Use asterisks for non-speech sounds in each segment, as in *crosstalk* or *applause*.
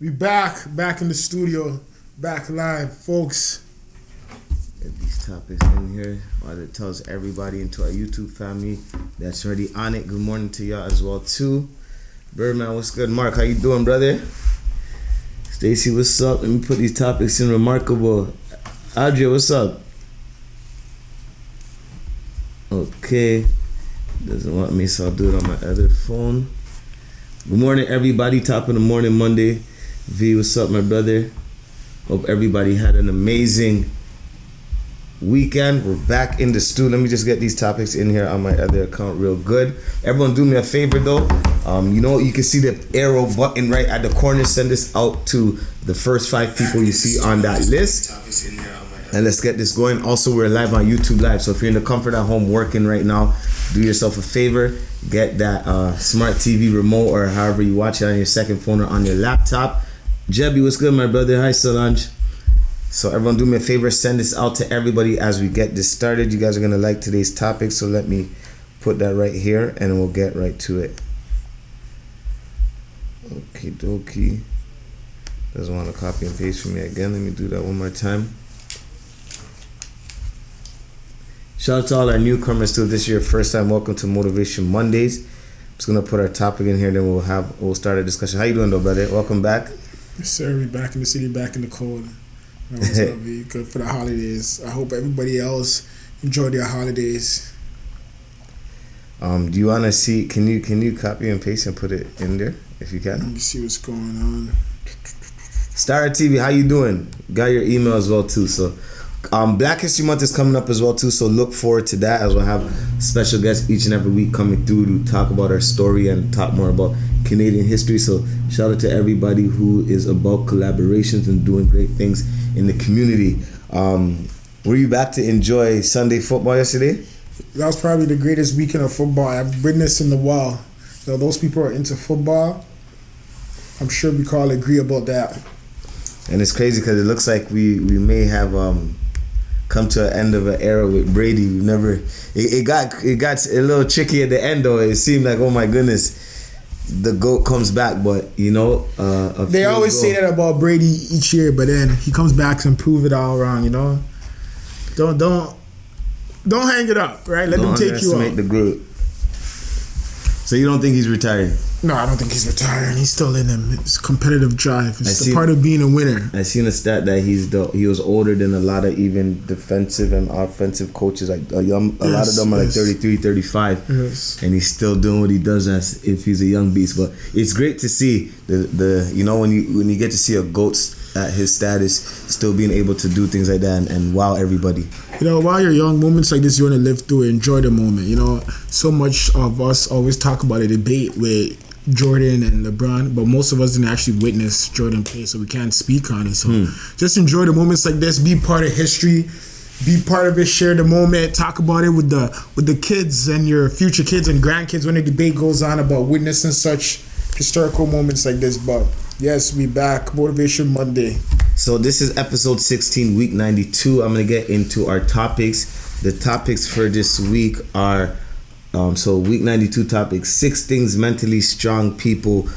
We back, back in the studio, back live, folks. Get these topics in here while it tells everybody into our YouTube family that's already on it. Good morning to y'all as well too. Birdman, what's good? Mark, how you doing, brother? Stacy, what's up? Let me put these topics in remarkable. Adria, what's up? Okay. Doesn't want me, so I'll do it on my other phone. Good morning, everybody. Top of the morning, Monday. V, what's up, my brother? Hope everybody had an amazing weekend. We're back in the stew. Let me just get these topics in here on my other account real good. Everyone, do me a favor though. Um, you know, you can see the arrow button right at the corner. Send this out to the first five people you see on that list. And let's get this going. Also, we're live on YouTube Live. So if you're in the comfort at home working right now, do yourself a favor. Get that uh, smart TV remote or however you watch it on your second phone or on your laptop. Jebby, what's good, my brother? Hi, Solange. So everyone do me a favor, send this out to everybody as we get this started. You guys are gonna like today's topic, so let me put that right here and we'll get right to it. Okay, dokie. Doesn't want to copy and paste for me again. Let me do that one more time. Shout out to all our newcomers too. This is your first time. Welcome to Motivation Mondays. I'm just gonna put our topic in here, then we'll have we'll start a discussion. How you doing, though, brother? Welcome back. Yes, sir. We back in the city, back in the cold. That *laughs* was good for the holidays. I hope everybody else enjoyed their holidays. Um, do you want to see? Can you can you copy and paste and put it in there if you can? Let me see what's going on. Star TV, how you doing? Got your email as well too. So, um, Black History Month is coming up as well too. So look forward to that as we'll have special guests each and every week coming through to talk about our story and talk more about Canadian history. So shout out to everybody who is about collaborations and doing great things in the community. Um, were you back to enjoy Sunday football yesterday? That was probably the greatest weekend of football I've witnessed in a while. So those people are into football. I'm sure we can all agree about that. And it's crazy because it looks like we we may have um come to an end of an era with Brady. We never it, it got it got a little tricky at the end though. It seemed like oh my goodness, the goat comes back, but you know uh, They always goal- say that about Brady each year, but then he comes back and prove it all wrong. You know, don't don't don't hang it up, right? Let Don't them take you out. the group. So you don't think he's retiring? No, I don't think he's retiring. He's still in him. It's competitive drive. It's the part of being a winner. I seen a stat that he's the he was older than a lot of even defensive and offensive coaches. Like a, young, a lot of them are like yes. 33, 35. Yes. and he's still doing what he does as if he's a young beast. But it's great to see the the you know when you when you get to see a goat at his status still being able to do things like that and, and wow everybody. You know, while you're young, moments like this, you want to live through it, enjoy the moment. You know, so much of us always talk about a debate with Jordan and LeBron, but most of us didn't actually witness Jordan play, so we can't speak on it. So hmm. just enjoy the moments like this, be part of history, be part of it, share the moment, talk about it with the with the kids and your future kids and grandkids when the debate goes on about witnessing such historical moments like this. But yes, we back, Motivation Monday. So this is episode 16, week 92. I'm gonna get into our topics. The topics for this week are um, so week 92 topic, six things mentally strong people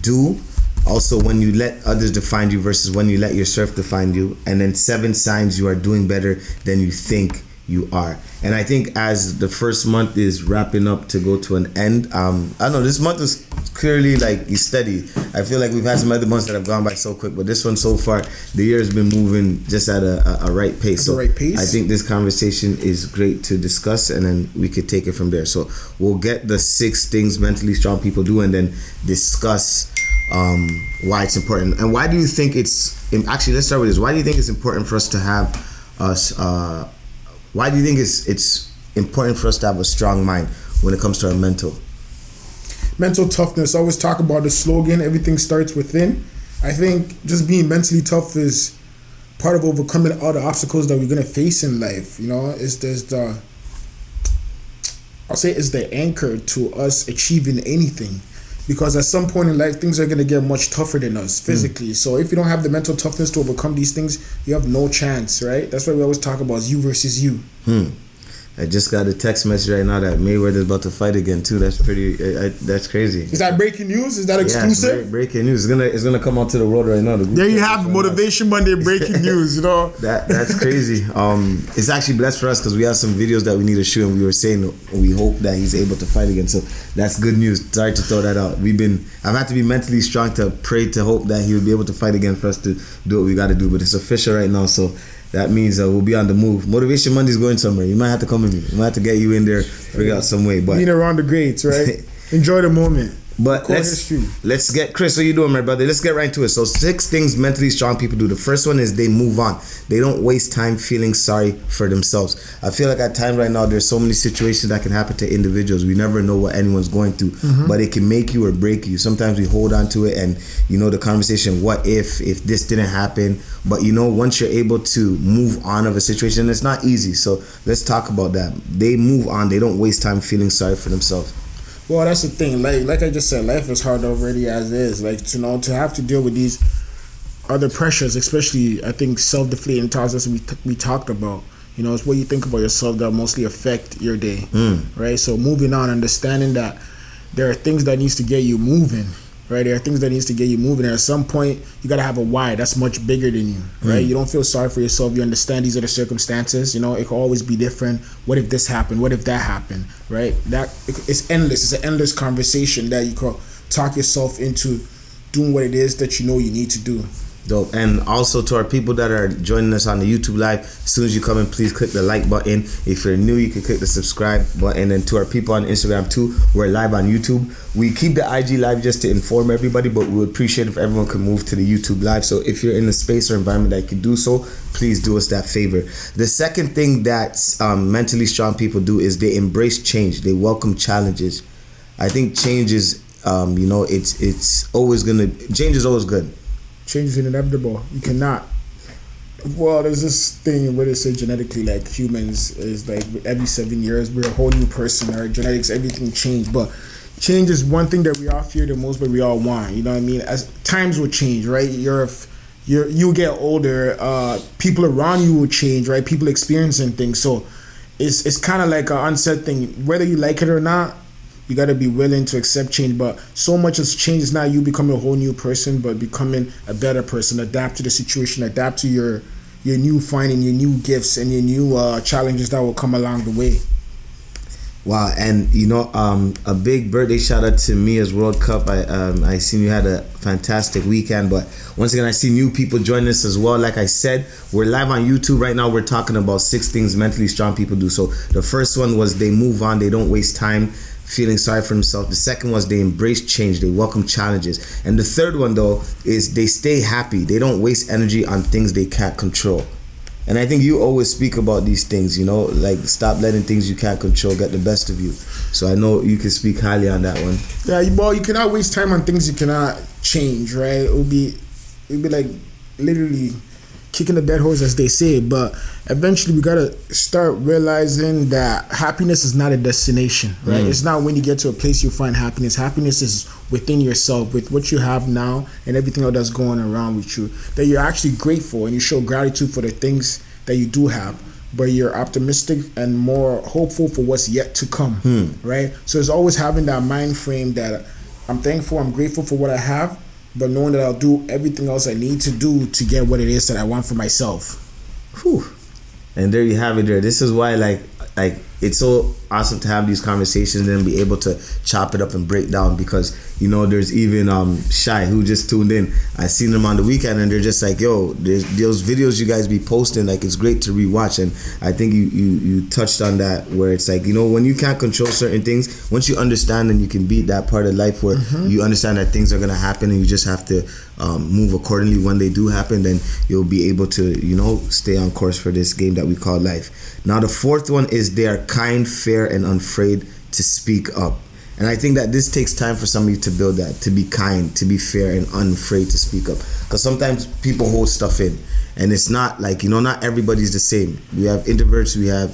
do. Also, when you let others define you versus when you let yourself define you, and then seven signs you are doing better than you think you are. And I think as the first month is wrapping up to go to an end, um, I don't know this month is clearly like steady. I feel like we've had some other months that have gone by so quick, but this one so far, the year has been moving just at a, a, a right pace. The right pace? I think this conversation is great to discuss, and then we could take it from there. So we'll get the six things mentally strong people do, and then discuss um, why it's important. And why do you think it's actually? Let's start with this. Why do you think it's important for us to have us? Uh, why do you think it's it's important for us to have a strong mind when it comes to our mental? mental toughness. I always talk about the slogan, everything starts within. I think just being mentally tough is part of overcoming all the obstacles that we're gonna face in life. You know, is there's uh, the I'll say it's the anchor to us achieving anything. Because at some point in life, things are gonna get much tougher than us physically. So if you don't have the mental toughness to overcome these things, you have no chance, right? That's why we always talk about you versus you. Hmm. I just got a text message right now that Mayweather's about to fight again too. That's pretty. I, I, that's crazy. Is that breaking news? Is that Yeah, exclusive? break- breaking news. It's gonna it's gonna come out to the world right now. The there you have is it, right. Motivation Monday *laughs* breaking news. You know, That that's crazy. Um, it's actually blessed for us because we have some videos that we need to shoot, and we were saying we hope that he's able to fight again. So that's good news. Sorry to throw that out. We've been I've had to be mentally strong to pray to hope that he will be able to fight again for us to do what we got to do. But it's official right now, so that means uh, we'll be on the move. Motivation Monday's going somewhere. You might have to come with me. We might have to get you in there, figure out some way. But being around the greats, right? *laughs* Enjoy the moment. But Core let's history. let's get Chris. What you doing, my brother? Let's get right into it. So six things mentally strong people do. The first one is they move on. They don't waste time feeling sorry for themselves. I feel like at times right now there's so many situations that can happen to individuals. We never know what anyone's going through, Mm-hmm. but it can make you or break you. Sometimes we hold on to it, and you know the conversation. What if if this didn't happen? But you know once you're able to move on of a situation, it's not easy. So let's talk about that. They move on. They don't waste time feeling sorry for themselves. Well, that's the thing. Like, like I just said, life is hard already as is. Like, to know to have to deal with these other pressures, especially I think self-deflating thoughts as we t- we talked about. You know, it's what you think about yourself that mostly affect your day, hmm. right? So moving on, understanding that there are things that needs to get you moving, right? There are things that needs to get you moving. And at some point, you gotta have a why that's much bigger than you, hmm. right? You don't feel sorry for yourself. You understand these are the circumstances. You know, it could always be different. What if this happened? What if that happened? Right? That it's endless. It's an endless conversation that you could talk yourself into doing what it is that you know you need to do. Dope. And also to our people that are joining us on the YouTube live, as soon as you come in, please click the like button. If you're new, you can click the subscribe button. And to our people on Instagram too, we're live on YouTube. We keep the IG live just to inform everybody, but we would appreciate if everyone could move to the YouTube live. So if you're in a space or environment that you can do so, please do us that favor. The second thing that um, mentally strong people do is they embrace change. They welcome challenges. I think change is, um, you know, it's it's always gonna change is always good. Change is inevitable. You cannot. Well, there's this thing where they say genetically, like humans, is like every seven years we're a whole new person. Our genetics, everything changed. But change is one thing that we all fear the most, but we all want. You know what I mean? As times will change, right? You're, you're you get older. Uh, people around you will change, right? People experiencing things. So it's it's kind of like an unsaid thing. Whether you like it or not, you got to be willing to accept change but so much has changed it's not you becoming a whole new person but becoming a better person adapt to the situation adapt to your your new finding your new gifts and your new uh, challenges that will come along the way Wow, and you know, um, a big birthday shout out to me as World Cup. I um, I seen you had a fantastic weekend, but once again, I see new people join us as well. Like I said, we're live on YouTube right now. We're talking about six things mentally strong people do. So the first one was they move on, they don't waste time feeling sorry for themselves. The second was they embrace change, they welcome challenges, and the third one though is they stay happy. They don't waste energy on things they can't control. And I think you always speak about these things, you know, like stop letting things you can't control get the best of you. So I know you can speak highly on that one. yeah well you cannot waste time on things you cannot change right it would be it would be like literally kicking the dead horse as they say but eventually we gotta start realizing that happiness is not a destination right? Mm. It's not when you get to a place you find happiness. Happiness is within yourself with what you have now and everything else that's going around with you that you're actually grateful and you show gratitude for the things that you do have but you're optimistic and more hopeful for what's yet to come hmm. right? So it's always having that mind frame that i'm thankful i'm grateful for what i have but knowing that i'll do everything else i need to do to get what it is that i want for myself Whew. And there you have it there. This is why like like it's so awesome to have these conversations and be able to chop it up and break down because you know there's even um shy who just tuned in. I seen them on the weekend and they're just like yo there's those videos you guys be posting like it's great to rewatch. And i think you you you touched on that where it's like you know when you can't control certain things once you understand and you can beat that part of life where you understand that things are gonna happen and you just have to um, move accordingly when they do happen then you'll be able to you know stay on course for this game that we call life. Now the fourth one is they are kind fair and unafraid to speak up and I think that this takes time for somebody to build that, to be kind, to be fair, and unafraid to speak up. Because sometimes people hold stuff in, and it's not like you know, not everybody's the same. We have introverts, we have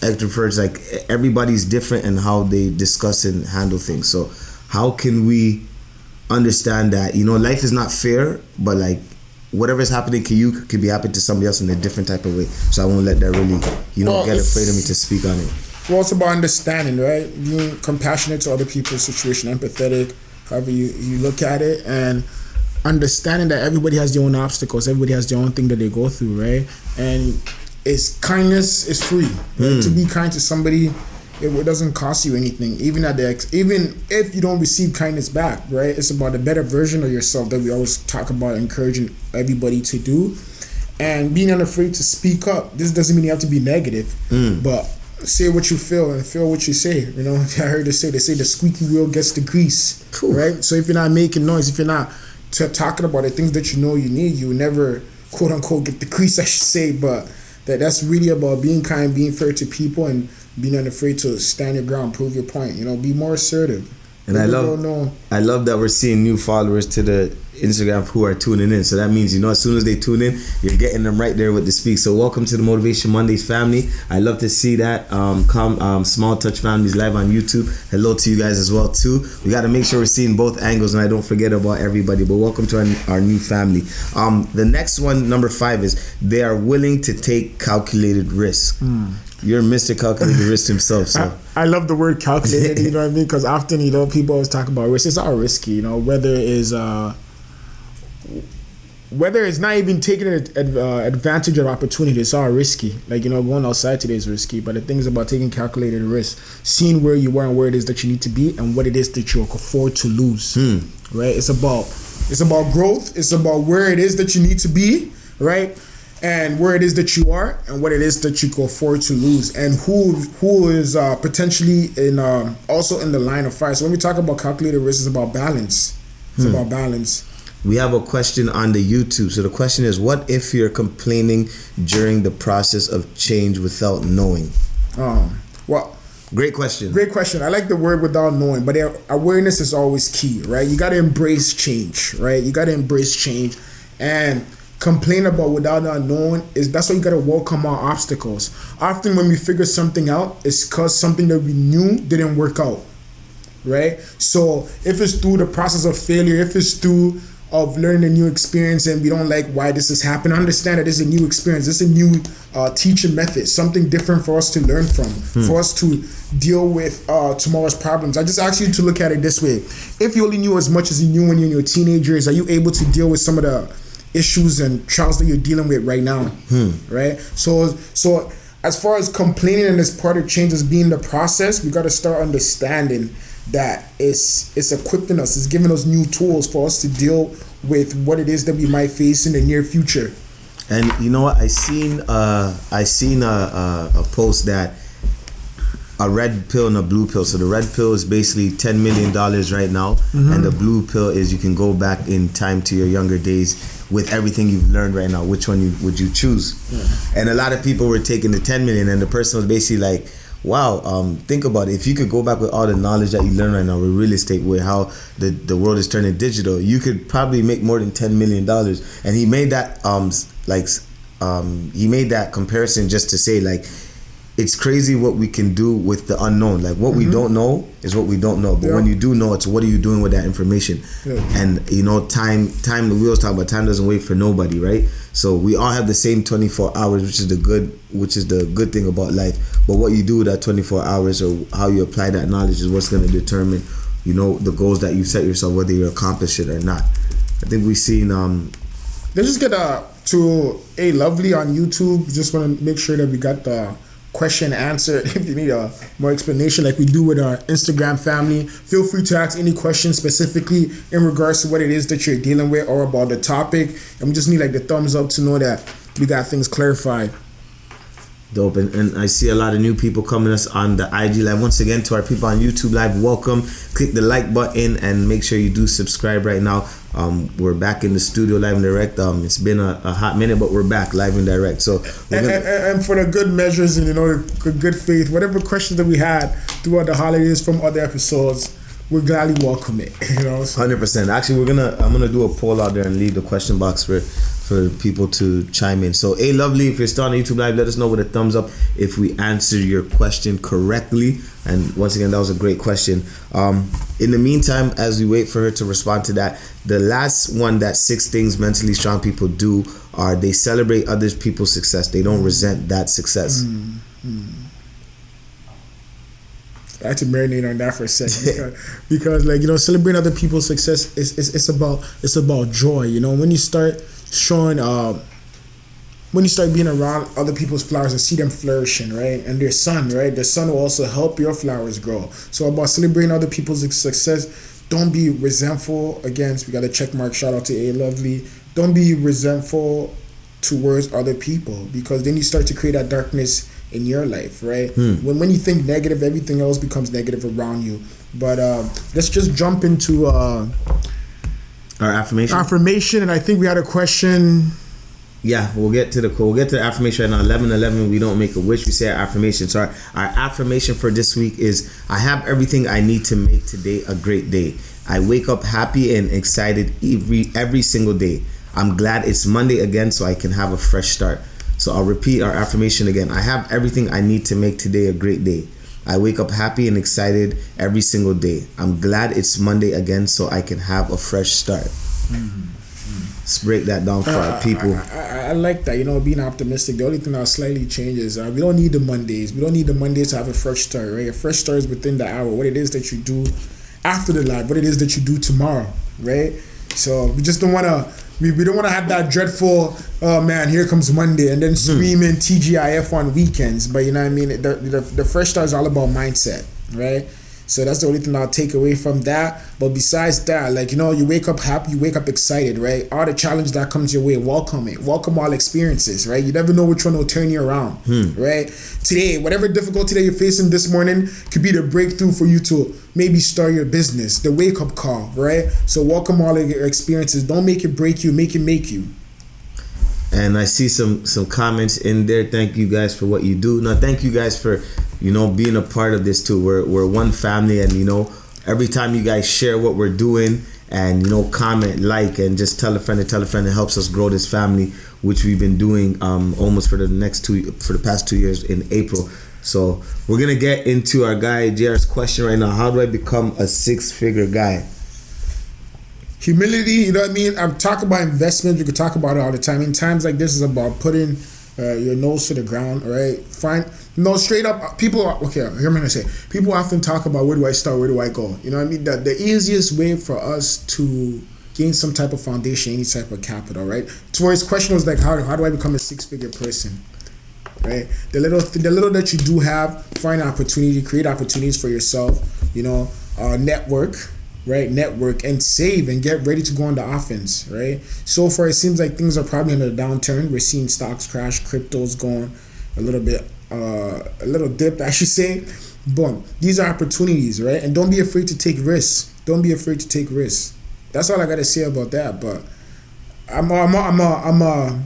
extroverts. Like everybody's different in how they discuss and handle things. So how can we understand that you know life is not fair, but like whatever's happening to you could be happening to somebody else in a different type of way. So I won't let that really, you know, Well, get afraid of me to speak on it. Well, it's about understanding, right? Being compassionate to other people's situation, empathetic, however you, you look at it, and understanding that everybody has their own obstacles, everybody has their own thing that they go through, right? And it's kindness is free. right? To hmm. be kind to somebody, it, it doesn't cost you anything. Even at the ex, even if you don't receive kindness back, right? It's about a better version of yourself that we always talk about encouraging everybody to do, and being unafraid to speak up. This doesn't mean you have to be negative, hmm. but say what you feel and feel what you say. You know, *laughs* I heard they say they say the squeaky wheel gets the grease, Cool. right? So if you're not making noise, if you're not t- talking about the things that you know you need, you never quote unquote get the *laughs* grease, I should say. But that that's really about being kind, being fair to people, and being unafraid to stand your ground, prove your point. You know, be more assertive. And I love-. I love that we're seeing new followers to the Instagram who are tuning in. So that means you know as soon as they tune in, you're getting them right there with the speak. So welcome to the Motivation Mondays family. I love to see that. Um, come um, Small Touch Families live on YouTube. Hello to you guys as well too. We got to make sure we're seeing both angles, and I don't forget about everybody. But welcome to our, our new family. Um, the next one, number five, is they are willing to take calculated risk. You're Mr. Calculated Risk himself. So *laughs* I, I love the word calculated. you know what I mean? Because often, you know, people always talk about risk. It's all risky. You know, whether it's uh, whether it's not even taking uh, advantage of opportunity, it's all risky. Like you know, going outside today is risky. But the thing is about taking calculated risk, seeing where you are and where it is that you need to be, and what it is that you can afford to lose. Right? It's about it's about growth. It's about where it is that you need to be. Right? and where it is that you are and what it is that you can afford to lose and who who is uh, potentially in um, also in the line of fire so when we talk about calculated risk it's about balance it's about balance We have a question on the YouTube. So the question is, what if you're complaining during the process of change without knowing? um, well Great question. great question i like the word without knowing but awareness is always key right you got to embrace change right you got to embrace change and complain about without not knowing is that's why you gotta welcome our obstacles. Often when we figure something out, it's cause something that we knew didn't work out. Right? So if it's through the process of failure, if it's through of learning a new experience and we don't like why this has happened, understand that this is a new experience, this is a new uh, teaching method, something different for us to learn from, for us to deal with uh, tomorrow's problems. I just ask you to look at it this way. If you only knew as much as you knew when you're in your teenagers, are you able to deal with some of the issues and trials that you're dealing with right now? Right? So so as far as complaining and as part of change as being the process we got to start understanding that it's it's equipping us it's giving us new tools for us to deal with what it is that we might face in the near future And you know what? I seen uh I seen a, a a post that a red pill and a blue pill. So the red pill is basically ten million dollars right now, and the blue pill is you can go back in time to your younger days with everything you've learned right now. Which one you, would you choose? And a lot of people were taking the ten million, and the person was basically like. Wow, um, think about it. If you could go back with all the knowledge that you learn right now with real estate, with how the, the world is turning digital, you could probably make more than ten million dollars. And he made that um like um he made that comparison just to say like it's crazy what we can do with the unknown. Like what we don't know is what we don't know. But Yeah. when you do know, it's what are you doing with that information? Yeah. And you know, time time we always talk about time doesn't wait for nobody, right? So we all have the same 24 hours, which is the good which is the good thing about life. But what you do with that 24 hours or how you apply that knowledge is what's gonna determine, you know, the goals that you set yourself, whether you accomplish it or not. I think we've seen um let's just get uh, to a lovely on youtube just want to make sure that we got the question answered *laughs* if you need a more explanation like we do with our instagram family feel free to ask any questions specifically in regards to what it is that you're dealing with or about the topic and we just need like the thumbs up to know that we got things clarified Dope, and, and I see a lot of new people coming us on the IG live. Once again, to our people on YouTube live, welcome. Click the like button and make sure you do subscribe right now. Um, we're back in the studio live and direct. Um, it's been a, a hot minute, but we're back live and direct. So and, and, and for the good measures and you know the good- faith whatever questions that we had throughout the holidays from other episodes we gladly welcome it *laughs* you know so Hundred percent. Actually, we're gonna. I'm gonna do a poll out there and leave the question box for for people to chime in. So, hey, lovely, if you're still on YouTube Live, let us know with a thumbs up if we answer your question correctly. And once again, that was a great question. Um, in the meantime, as we wait for her to respond to that, the last one that six things mentally strong people do are they celebrate other people's success. They don't resent that success. Mm-hmm. I had to marinate on that for a second *laughs* because, because, like you know, celebrating other people's success is, is it's about it's about joy. You know, when you start showing uh, when you start being around other people's flowers and see them flourishing, right, and their sun, right, the sun will also help your flowers grow. So about celebrating other people's success. Don't be resentful against. We got a check mark. Shout out to A Lovely. Don't be resentful towards other people because then you start to create that darkness in your life, right? Hmm. When when you think negative, everything else becomes negative around you. But uh, let's just jump into uh, Our affirmation. affirmation, and I think we had a question. Yeah, we'll get to the we'll get to the affirmation right now. Eleven eleven. We don't make a wish. We say our affirmation. So our, our affirmation for this week is: I have everything I need to make today a great day. I wake up happy and excited every every single day. I'm glad it's Monday again, so I can have a fresh start. So I'll repeat our affirmation again. I have everything I need to make today a great day. I wake up happy and excited every single day. I'm glad it's Monday again, so I can have a fresh start. Let's break that down for our people. I, I, I like that. You know, being optimistic. The only thing that slightly changes. Uh, we don't need the Mondays. We don't need the Mondays to have a fresh start. Right, a fresh start is within the hour. What it is that you do after the live. What it is that you do tomorrow. Right. So we just don't want to. We, we don't want to have that dreadful. Oh man, here comes Monday, and then hmm. screaming TGIF on weekends. But you know what I mean. The the, the fresh start is all about mindset. Right. So that's the only thing I'll take away from that. But besides that, like you know, you wake up happy, you wake up excited, right? All the challenge that comes your way, welcome it. Welcome all experiences, right? You never know which one will turn you around, hmm. right? Today, whatever difficulty that you're facing this morning could be the breakthrough for you to maybe start your business, the wake up call, right? So welcome all of your experiences. Don't make it break you, make it make you. and I see some some comments in there. Thank you guys for what you do. Now, thank you guys for you know being a part of this too. We're we're one family, and you know every time you guys share what we're doing and you know comment, like, and just tell a friend and tell a friend, it helps us grow this family, which we've been doing um almost for the next two for the past two years in April. So we're gonna get into our guy JR's question right now. How do I become a six figure guy? humility you know what i mean i'm talking about investments we could talk about it all the time in times like this is about putting your nose to the ground right find no straight up people are okay hear me say people often talk about where do i start where do i go you know what i mean the, the easiest way for us to gain some type of foundation any type of capital right his question was like how, how do i become a six figure person right? The little, the little that you do have, find opportunity, create opportunities for yourself. You know, uh, network, right? Network and save and get ready to go on the offense, right? So far, it seems like things are probably in a downturn. We're seeing stocks crash, crypto's going a little bit, uh, a little dip, *laughs* I should say. But these are opportunities, right? And don't be afraid to take risks. Don't be afraid to take risks. That's all I gotta say about that. But I'm a, I'm a, I'm a, I'm a,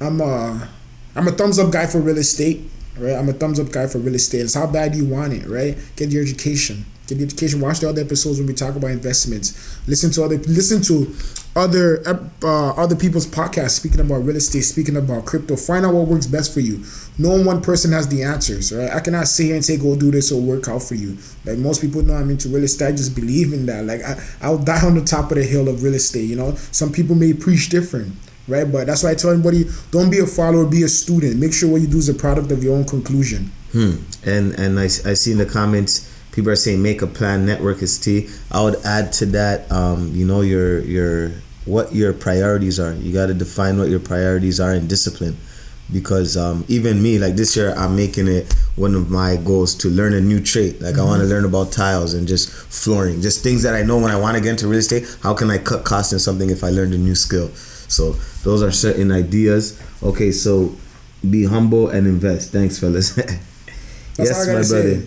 I'm a, I'm a thumbs up guy for real estate, right? I'm a thumbs up guy for real estate. It's how bad you want it, right? Get your education. Get the education. Watch the other episodes when we talk about investments. Listen to other listen to other uh, other people's podcasts speaking about real estate, speaking about crypto. Find out what works best for you. No one person has the answers, right? I cannot sit here and say go do this or work out for you. Like most people know I'm into real estate. I just believe in that. Like I, I'll die on the top of the hill of real estate. You know, some people may preach different right? But that's why I tell everybody: don't be a follower, be a student. Make sure what you do is a product of your own conclusion. Hmm. And and I, I see in the comments people are saying make a plan. Network is T. I would add to that. Um, you know your your what your priorities are. You got to define what your priorities are and discipline. Because um, even me, like this year, I'm making it one of my goals to learn a new trade. Like I want to learn about tiles and just flooring, just things that I know when I want to get into real estate. How can I cut costs in something if I learned a new skill? So those are certain ideas. Okay, so be humble and invest. Thanks, fellas. *laughs* All I gotta say.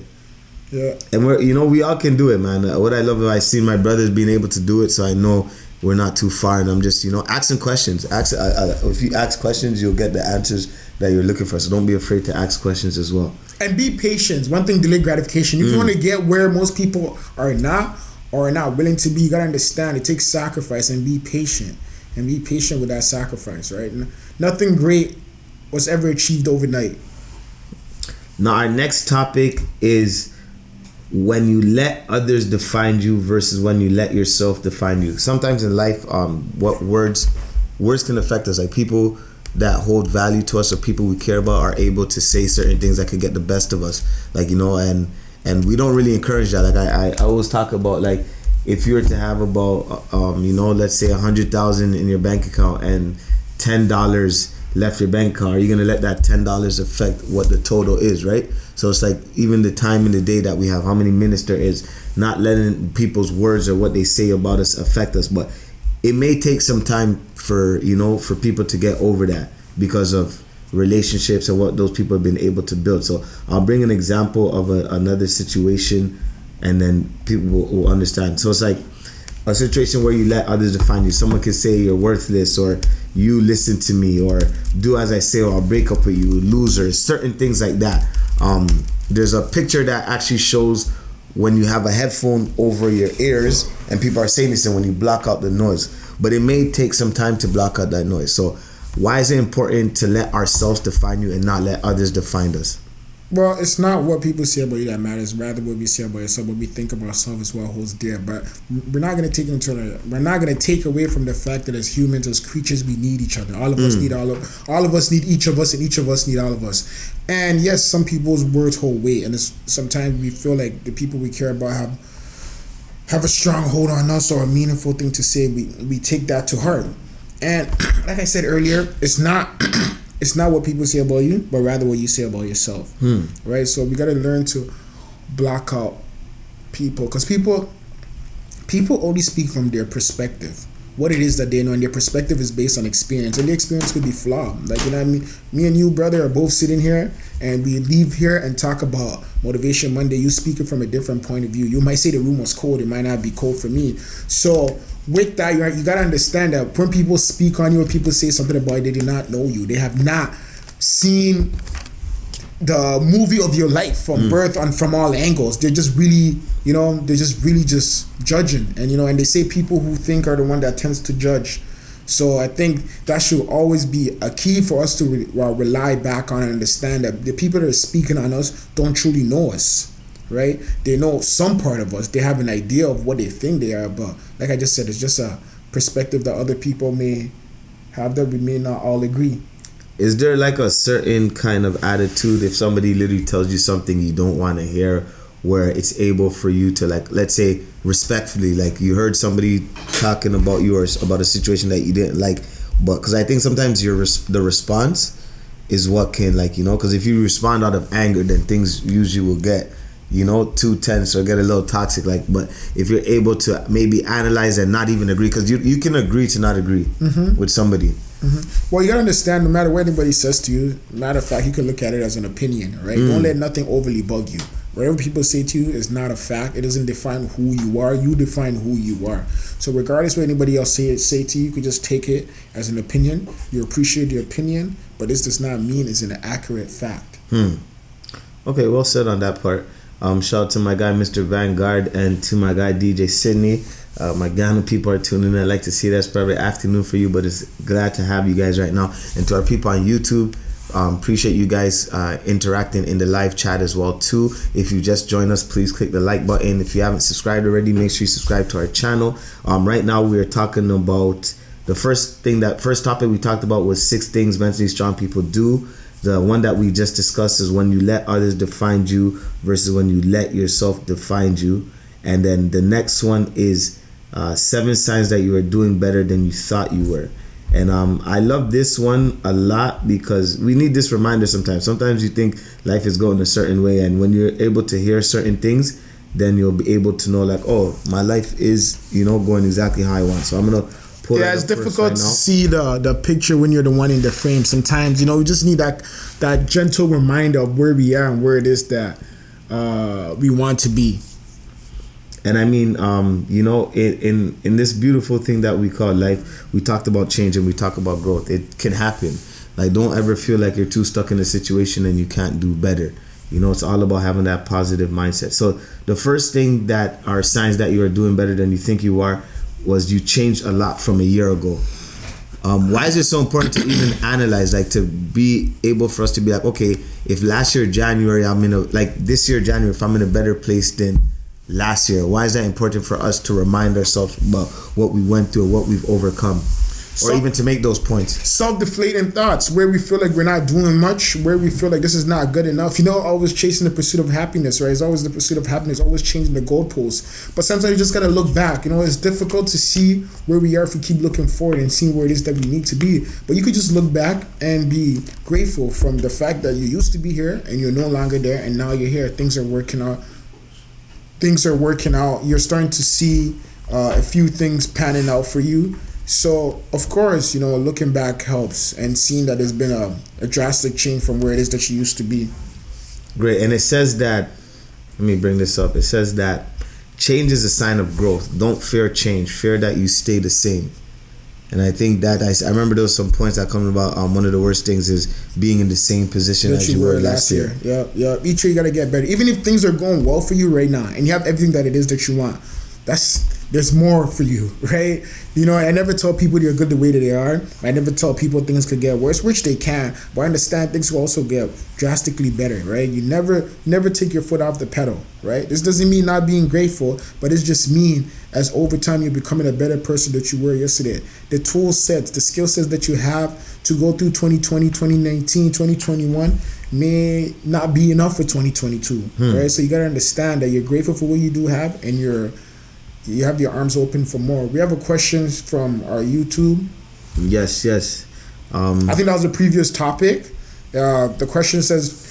Yeah. And we're you know we all can do it, man. What I love is I see my brothers being able to do it, so I know we're not too far. And I'm just you know asking questions. Ask uh, uh, if you ask questions, you'll get the answers that you're looking for. So don't be afraid to ask questions as well. And be patient. One thing, delayed gratification. If you want to get where most people are not or are not willing to be, you gotta understand it takes sacrifice and be patient. and be patient with that sacrifice, right? Nothing great was ever achieved overnight. Now, our next topic is when you let others define you versus when you let yourself define you. Sometimes in life, um, what words words can affect us. Like people that hold value to us or people we care about are able to say certain things that could get the best of us. Like you know, and and we don't really encourage that. Like I, I always talk about like if you were to have about um, you know let's say a hundred thousand in your bank account and ten dollars left your bank account, are you gonna let that ten dollars affect what the total is, right? So it's like even the time in the day that we have, how many minutes there is, not letting people's words or what they say about us affect us. But it may take some time for you know for people to get over that because of relationships and what those people have been able to build. So I'll bring an example of a, another situation, and then people will, will understand. So it's like a situation where you let others define you. Someone can say you're worthless or you listen to me or do as I say or I'll break up with you, loser, certain things like that. Um, there's a picture that actually shows when you have a headphone over your ears and people are saying this and when you block out the noise. But it may take some time to block out that noise. So why is it important to let ourselves define you and not let others define us? Well, it's not what people say about you that matters. Rather, what we say about yourself, what we think about ourselves is what holds dear. But we're not going to take into we're not going to take away from the fact that as humans, as creatures, we need each other. All of us mm. need all of all of us need each of us, and each of us need all of us. And yes, some people's words hold weight, and it's, sometimes we feel like the people we care about have have a strong hold on us or a meaningful thing to say. We we take that to heart. And *clears throat* like I said earlier, it's not *clears throat* it's not what people say about you, but rather what you say about yourself. Hmm. Right? So we got to learn to block out people because people people only speak from their perspective. What it is that they know, and their perspective is based on experience, and the experience could be flawed. Like you know, I mean, me and you, brother, are both sitting here, and we leave here and talk about motivation Monday. You speaking from a different point of view. You might say the room was cold; it might not be cold for me. So with that, you you gotta understand that when people speak on you, when people say something about you, they do not know you. They have not seen the movie of your life from mm. birth and from all angles. They're just really, you know, they're just really just judging. And you know, and they say people who think are the one that tends to judge. So I think that should always be a key for us to re- well, rely back on and understand that the people that are speaking on us don't truly know us, right? They know some part of us. They have an idea of what they think they are, but like I just said, it's just a perspective that other people may have that we may not all agree. Is there like a certain kind of attitude if somebody literally tells you something you don't want to hear where it's able for you to like let's say respectfully like you heard somebody talking about you or about a situation that you didn't like but because I think sometimes your res- the response is what can like you know because if you respond out of anger then things usually will get you know too tense or get a little toxic like but if you're able to maybe analyze and not even agree because you, you can agree to not agree mm-hmm. with somebody Well, you gotta understand, no matter what anybody says to you, matter of fact, you can look at it as an opinion, right? Don't let nothing overly bug you. Whatever people say to you is not a fact. It doesn't define who you are. You define who you are. So regardless what anybody else say say to you, you can just take it as an opinion. You appreciate the opinion, but this does not mean it's an accurate fact. Hmm. Okay, well said on that part. Um, shout out to my guy Mr. Vanguard and to my guy DJ Sydney. Uh, my Ghana people are tuning in. I like to see that's probably afternoon for you, but it's glad to have you guys right now. And to our people on YouTube, um, appreciate you guys uh, interacting in the live chat as well too. If you just joined us, please click the like button. If you haven't subscribed already, make sure you subscribe to our channel. Um, right now we are talking about the first thing that first topic we talked about was six things mentally strong people do. The one that we just discussed is when you let others define you versus when you let yourself define you. And then the next one is uh, seven signs that you are doing better than you thought you were. And um, I love this one a lot because we need this reminder sometimes. Sometimes you think life is going a certain way, and when you're able to hear certain things, then you'll be able to know, like, oh, my life is, you know, going exactly how I want. So I'm gonna pull yeah, it's difficult right to see the the picture when you're the one in the frame. Sometimes you know you just need that that gentle reminder of where we are and where it is that uh, we want to be. And I mean, um, you know, in, in in this beautiful thing that we call life, we talked about change and we talk about growth. It can happen. Like, don't ever feel like you're too stuck in a situation and you can't do better. You know, it's all about having that positive mindset. So the first thing that are signs that you are doing better than you think you are was you changed a lot from a year ago. Um, why is it so important to even analyze, like to be able for us to be like, okay, if last year January I'm in a like this year January, if I'm in a better place than last year, why is that important for us to remind ourselves about what we went through, what we've overcome, or even to make those points? self-deflating thoughts where we feel like we're not doing much where we feel like this is not good enough. You know always chasing the pursuit of happiness right? It's always the pursuit of happiness always changing the goalposts. But sometimes you just gotta look back. You know it's difficult to see where we are if we keep looking forward and seeing where it is that we need to be. But you could just look back and be grateful from the fact that you used to be here and you're no longer there and now you're here. Things are working out things are working out. You're starting to see uh, a few things panning out for you. So, of course, you know, looking back helps and seeing that there's been a, a drastic change from where it is that you used to be. Great. And it says that, let me bring this up. It says that change is a sign of growth. Don't fear change. Fear that you stay the same. And I think that I, I remember there was some points that come about. Um, one of the worst things is being in the same position that as you were last year. Yeah, yeah. Each year you gotta get better. Even if things are going well for you right now and you have everything that it is that you want, that's there's more for you, *laughs* right? You know, I never tell people they're good the way that they are. I never tell people things could get worse, which they can. But I understand things will also get drastically better, right? You never never take your foot off the pedal, right? This doesn't mean not being grateful, but it's just mean as over time you're becoming a better person that you were yesterday. The tool sets, the skill sets that you have to go through 2020, 2019, 2021 may not be enough for 2022, hmm. right? So you gotta understand that you're grateful for what you do have and you're you have your arms open for more. We have a question from our YouTube. Yes, yes. Um, I think that was the previous topic. Uh, the question says,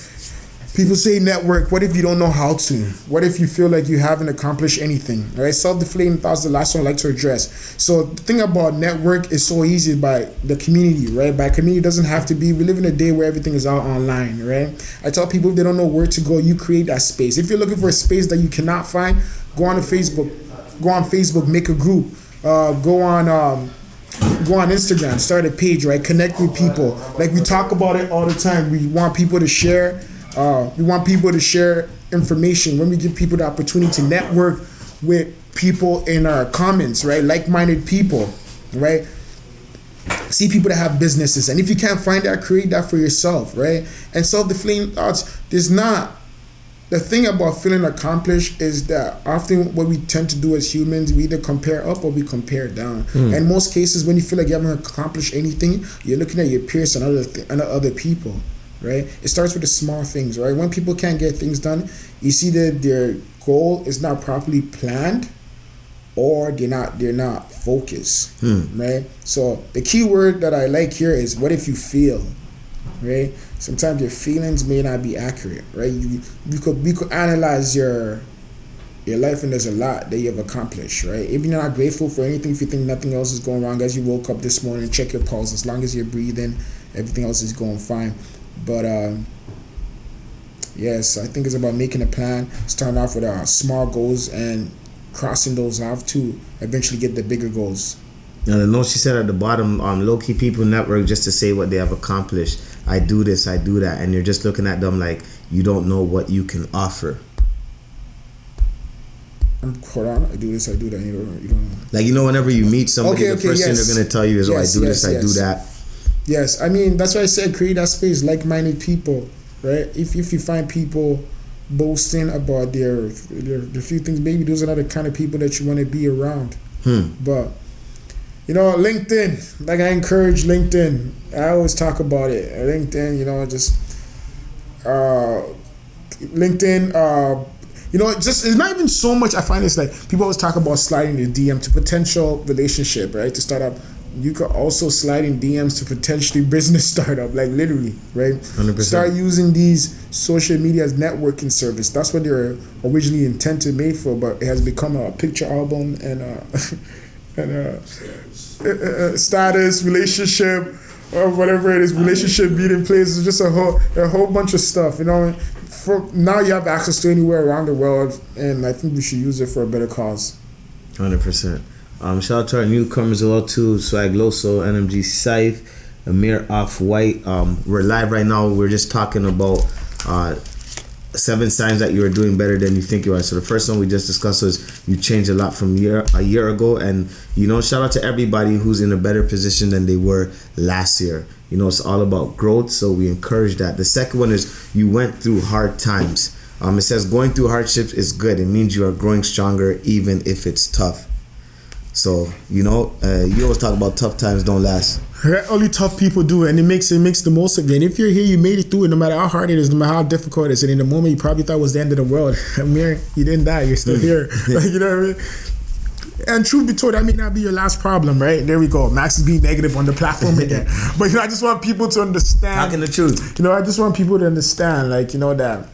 people say network. What if you don't know how to? What if you feel like you haven't accomplished anything? Right? Self-deflating thoughts. The last one I like to address. So the thing about network is so easy by the community, right? By community doesn't have to be. We live in a day where everything is out online, right? I tell people if they don't know where to go, you create that space. If you're looking for a space that you cannot find, go on to Facebook. Go on Facebook, make a group. Uh, go on. Um, go on Instagram, start a page, right? Connect with people. Like we talk about it all the time. We want people to share. Uh, we want people to share information. When we give people the opportunity to network with people in our comments, right? Like-minded people, right? See people that have businesses, and if you can't find that, create that for yourself, right? And self-deflating thoughts. There's not the thing about feeling accomplished is that often what we tend to do as humans, we either compare up or we compare down. Hmm. And most cases, when you feel like you haven't accomplished anything, you're looking at your peers and other th- and other people, right? It starts with the small things, right? When people can't get things done, you see that their goal is not properly planned, or they're not they're not focused, hmm. right? So the key word that I like here is what if you feel, right? Sometimes your feelings may not be accurate, right? You you could we could analyze your your life and there's a lot that you have accomplished, right? If you're not grateful for anything, if you think nothing else is going wrong as you woke up this morning, check your pulse. As long as you're breathing, everything else is going fine. But um, yes, I think it's about making a plan, starting off with uh, small goals and crossing those off to eventually get the bigger goals. Now, the note she said at the bottom, um, low key people network just to say what they have accomplished. I do this, I do that, and you're just looking at them like you don't know what you can offer. I'm on, I do this, I do that. You don't, you don't know. Like you know, whenever you meet somebody, Okay, the okay, first thing they're gonna tell you is, "Oh, Yes, I do yes, this, I do that." Yes, I mean that's why I said create that space, like-minded people, right? If if you find people boasting about their their, their few things, maybe those are not the kind of people that you want to be around. Hmm. But you know, LinkedIn, like I encourage LinkedIn. I always talk about it. LinkedIn, you know, just uh, LinkedIn. Uh, you know, just it's not even so much. I find it's like people always talk about sliding the DM to potential relationship, right? To start up, you could also slide in DMs to potentially *laughs* business startup, like literally, right? 100%. Start using these social media as networking service. That's what they're originally intended made for, but it has become a picture album and uh, *laughs* and uh, uh, uh, status relationship or whatever it is, relationship meeting places, just a whole a whole bunch of stuff. You know, for now you have access to anywhere around the world, and I think we should use it for a better cause. Hundred percent. Um, shout out to our newcomers as well too. Swag Loso, NMG Scythe, Amir Off White. Um, we're live right now. We're just talking about uh, seven signs that you are doing better than you think you are. So the first one we just discussed was you changed a lot from year a year ago, and you know shout out to everybody who's in a better position than they were last year. You know it's all about growth, so we encourage that. The second one is you went through hard times. Um, it says going through hardships is good. It means you are growing stronger even if it's tough. So you know, uh, you always talk about tough times don't last. Only tough people do it, and it makes it makes the most of it. And if you're here, you made it through it, no matter how hard it is, no matter how difficult it is. And in the moment, you probably thought it was the end of the world. *laughs* Amir, you didn't die. You're still here. *laughs* *laughs* like, you know what I mean? And truth be told, that may not be your last problem, right? There we go. Max is being negative on the platform again. but you know, I just want people to understand. Talking the truth. You know, I just want people to understand, like you know that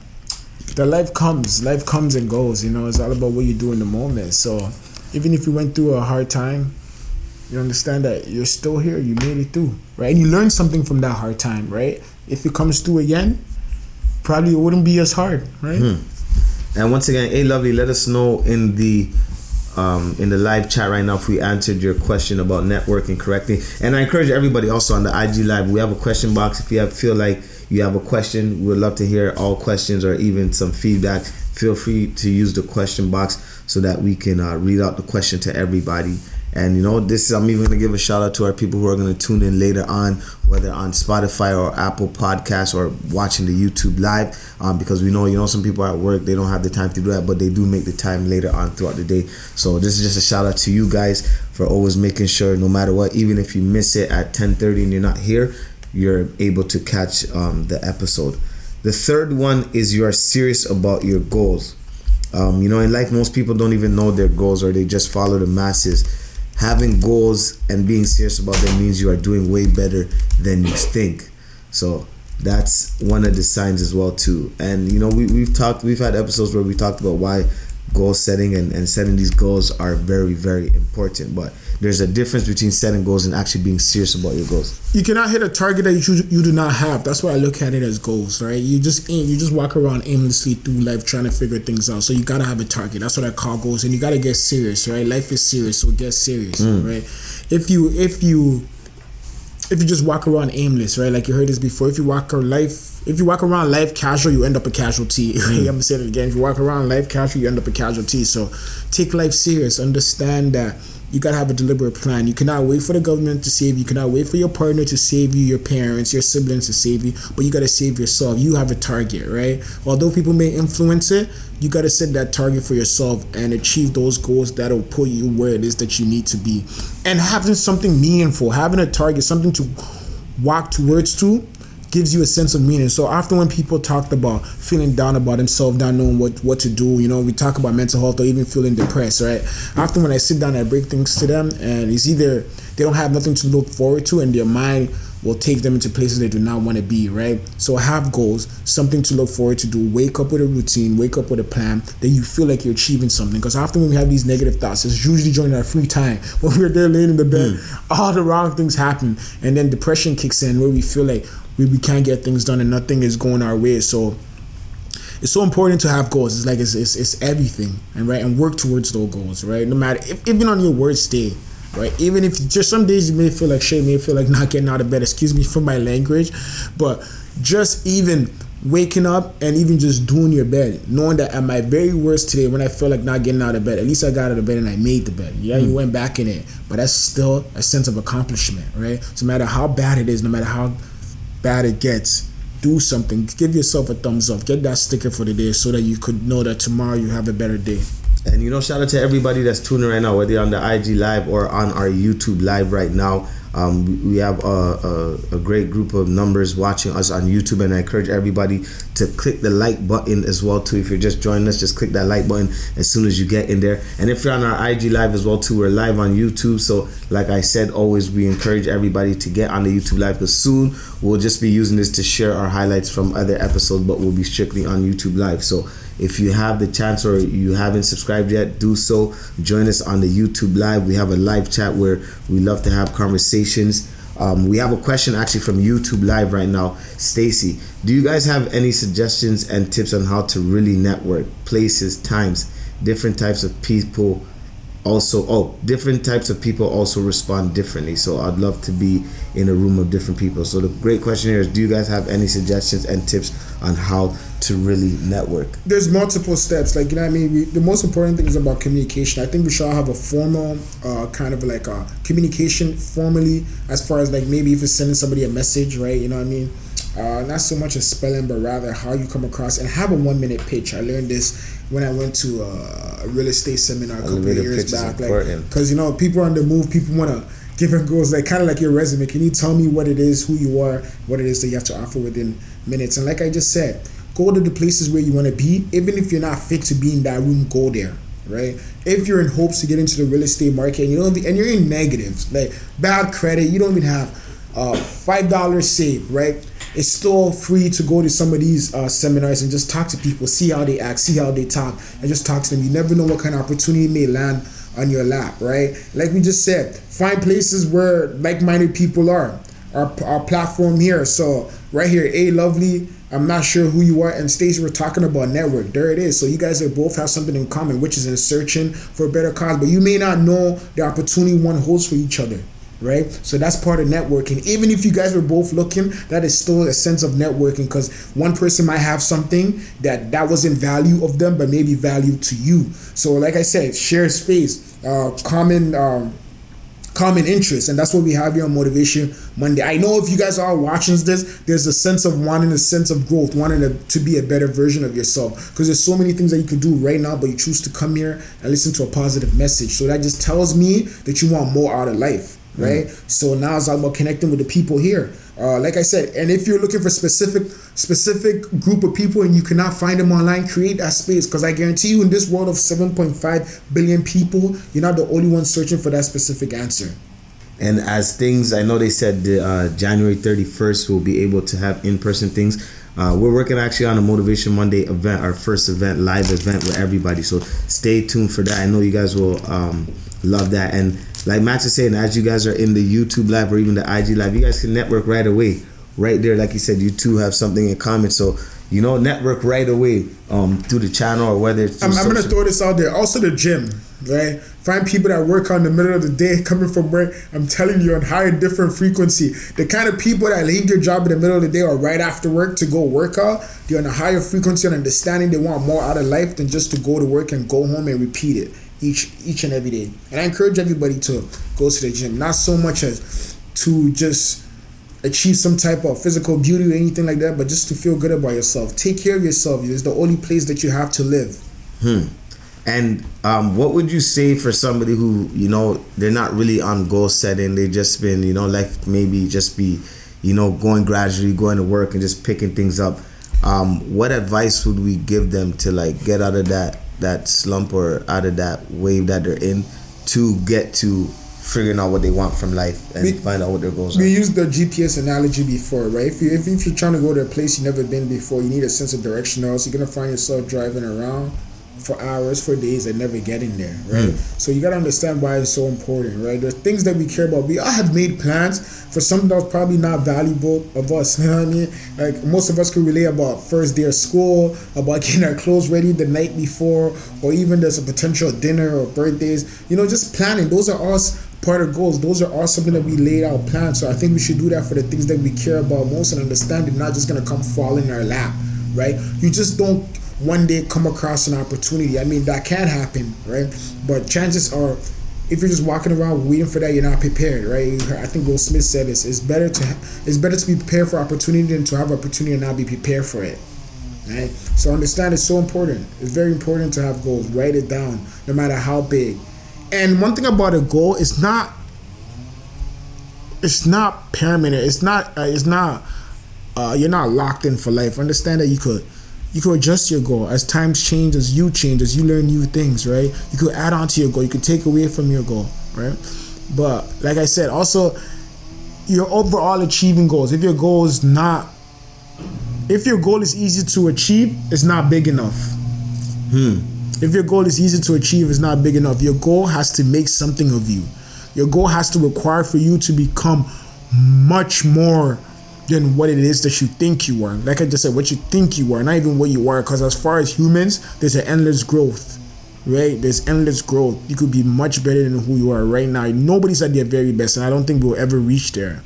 the life comes, life comes and goes. You know, it's all about what you do in the moment. So even if you went through a hard time, you understand that you're still here. You made it through, right? And you learned something from that hard time, right? If it comes through again, probably it wouldn't be as hard, right? Hmm. And once again, hey, lovely, let us know in the um, in the live chat right now if we answered your question about networking correctly. And I encourage everybody also on the IG live. We have a question box. If you have, feel like you have a question, we would love to hear all questions or even some feedback. Feel free to use the question box so that we can uh, read out the question to everybody. And you know, this I'm even gonna give a shout out to our people who are gonna tune in later on, whether on Spotify or Apple Podcasts or watching the YouTube live, um, because we know you know some people at work they don't have the time to do that, but they do make the time later on throughout the day. So this is just a shout out to you guys for always making sure, no matter what, even if you miss it at 10:30 and you're not here, you're able to catch um, the episode. The third one is you are serious about your goals. Um, you know, in life, most people don't even know their goals or they just follow the masses having goals and being serious about them means you are doing way better than you think. So that's one of the signs as well too. And you know, we, we've talked we've had episodes where we talked about why goal setting and, and setting these goals are very, very important. But there's a difference between setting goals and actually being serious about your goals. You cannot hit a target that you you do not have. That's why I look at it as goals, right? You just aim, you just walk around aimlessly through life trying to figure things out. So you gotta have a target. That's what I call goals, and you gotta get serious, right? Life is serious, so get serious, mm. right? If you if you if you just walk around aimless, right? Like you heard this before. If you walk around life, if you walk around life casual, you end up a casualty. *laughs* Mm. I'm gonna say it again. If you walk around life casual, you end up a casualty. So take life serious. Understand that you gotta have a deliberate plan. You cannot wait for the government to save you. You cannot wait for your partner to save you, your parents, your siblings to save you. But you gotta save yourself. You have a target, right? Although people may influence it, you gotta set that target for yourself and achieve those goals that'll put you where it is that you need to be. And having something meaningful, having a target, something to walk towards to gives you a sense of meaning. So often when people talked about feeling down about themselves, not knowing what, what to do, you know, we talk about mental health or even feeling depressed, right? Often when I sit down, I break things to them and it's either they don't have nothing to look forward to and their mind will take them into places they do not want to be, right? So have goals, something to look forward to do. Wake up with a routine, wake up with a plan, that you feel like you're achieving something. Because often when we have these negative thoughts, it's usually during our free time. *laughs* When we're there laying in the bed, mm. all the wrong things happen. And then depression kicks in where we feel like we, we can't get things done and nothing is going our way. So it's so important to have goals. It's like it's, it's, it's everything, and right, and work towards those goals, right? No matter if, even on your worst day, right? Even if just some days you may feel like shame, may feel like not getting out of bed. Excuse me for my language, but just even waking up and even just doing your bed, knowing that at my very worst today, when I feel like not getting out of bed, at least I got out of bed and I made the bed. Yeah, mm. you went back in it, but that's still a sense of accomplishment, right? So no matter how bad it is, no matter how bad it gets, do something. Give yourself a thumbs up. Get that sticker for the day so that you could know that tomorrow you have a better day. And you know, shout out to everybody that's tuning right now, whether you're on the IG live or on our YouTube live right now. Um, we have a, a, a, great group of numbers watching us on YouTube, and I encourage everybody to click the like button as well too. If you're just joining us, just click that like button as soon as you get in there. And if you're on our IG live as well too, we're live on YouTube. So, like I said, always we encourage everybody to get on the YouTube live because soon we'll just be using this to share our highlights from other episodes, but we'll be strictly on YouTube live. So if you have the chance or you haven't subscribed yet, do so. Join us on the YouTube live. We have a live chat where we love to have conversations. Um, we have a question actually from YouTube live right now. Stacy, do you guys have any suggestions and tips on how to really network, places, times, different types of people, also oh different types of people also respond differently. So i'd love to be in a room of different people. So the great question here is do you guys have any suggestions and tips on how to really network? There's multiple steps. Like you know i mean? We, the most important thing is about communication. I think we should all have a formal uh, kind of like a communication formally as far as like maybe if it's sending somebody a message right? You know what i mean? Uh, not so much a spelling, but rather how you come across and have a one minute pitch. I learned this when I went to a real estate seminar a couple of years back. Like, because you know, people are on the move, people want to give and goes like kind of like your resume. Can you tell me what it is, who you are, what it is that you have to offer within minutes? And like I just said, go to the places where you want to be. Even if you're not fit to be in that room, go there. Right. If you're in hopes to get into the real estate market and you don't, and you're in negatives, like bad credit, you don't even have uh, five dollars saved, right? It's still free to go to some of these uh, seminars and just talk to people, see how they act, see how they talk, and just talk to them. You never know what kind of opportunity may land on your lap, right? Like we just said, find places where like-minded people are. Our, our platform here. So right here, a lovely. I'm not sure who you are, and Stacey, we're talking about network. There it is. So you guys are both have something in common, which is in searching for a better cause. But you may not know the opportunity one holds for each other right? So that's part of networking. Even if you guys were both looking, that is still a sense of networking because one person might have something that that wasn't value of them, but maybe value to you. So, like I said, share space, uh, common. Um, common interest and that's what we have here on motivation monday i know if you guys are watching this there's a sense of wanting a sense of growth wanting to, to be a better version of yourself because there's so many things that you could do right now but you choose to come here and listen to a positive message so that just tells me that you want more out of life right? Mm. So now it's all about connecting with the people here. Uh, like I said, and if you're looking for specific specific group of people and you cannot find them online, create that space because I guarantee you, in this world of 7.5 billion people, you're not the only one searching for that specific answer. And as things, I know they said the, uh, January 31st we'll be able to have in person things. Uh, we're working actually on a Motivation Monday event, our first event, live event with everybody. So stay tuned for that. I know you guys will um, love that. And like Max is saying, as you guys are in the YouTube live or even the IG live, you guys can network right away. Right there, like you said, you two have something in common. So you know, network right away um, through the channel or whether it's. I'm, I'm gonna throw this out there. Also, the gym, right? Find people that work on the middle of the day, coming from work. I'm telling you, on higher different frequency. The kind of people that leave their job in the middle of the day or right after work to go work out, they're on a higher frequency and understanding they want more out of life than just to go to work and go home and repeat it each each and every day. And I encourage everybody to go to the gym, not so much as to just achieve some type of physical beauty or anything like that, but just to feel good about yourself. Take care of yourself. It's the only place that you have to live. Hmm. And um, what would you say for somebody who you know they're not really on goal setting? They just been you know like maybe just be you know going gradually going to work and just picking things up. Um, what advice would we give them to like get out of that that slump or out of that wave that they're in to get to figuring out what they want from life and we, find out what their goals we are. We used the GPS analogy before, right? If, you, if, if you're trying to go to a place you've never been before, you need a sense of direction, or else you're going to find yourself driving around for hours, for days, and never getting there, right? Mm. So you gotta understand why it's so important, right? There's things that we care about. We all have made plans for something that's probably not valuable of us. *laughs* You know what I mean? Like most of us could relate about first day of school, about *laughs* getting our clothes ready the night before, or even there's a potential dinner or birthdays. You know, just planning. Those are all part of goals. Those are all something that we laid out plans. So I think we should do that for the things that we care about most and understand they're not just gonna come fall in our lap, right? You just don't one day come across an opportunity. I mean, that can happen, right? But chances are, if you're just walking around waiting for that, you're not prepared, right? I think Will Smith said this: it's better to it's better to be prepared for opportunity than to have opportunity and not be prepared for it. Right? So understand it's so important. It's very important to have goals. Write it down, no matter how big. And one thing about a goal is not it's not permanent. It's not uh, it's not uh, you're not locked in for life. Understand that you could you can adjust your goal as times change, as you change, as you learn new things, right? You could add on to your goal, you could take away from your goal, right? But like I said, also your overall achieving goals. If your goal is not, if your goal is easy to achieve, it's not big enough. Hmm. If your goal is easy to achieve, it's not big enough. Your goal has to make something of you. Your goal has to require for you to become much more than what it is that you think you are. Like I just said, what you think you are, not even what you are. Because as far as humans, there's an endless growth, right? There's endless growth. You could be much better than who you are right now. Nobody's at their very best, and I don't think we'll ever reach there.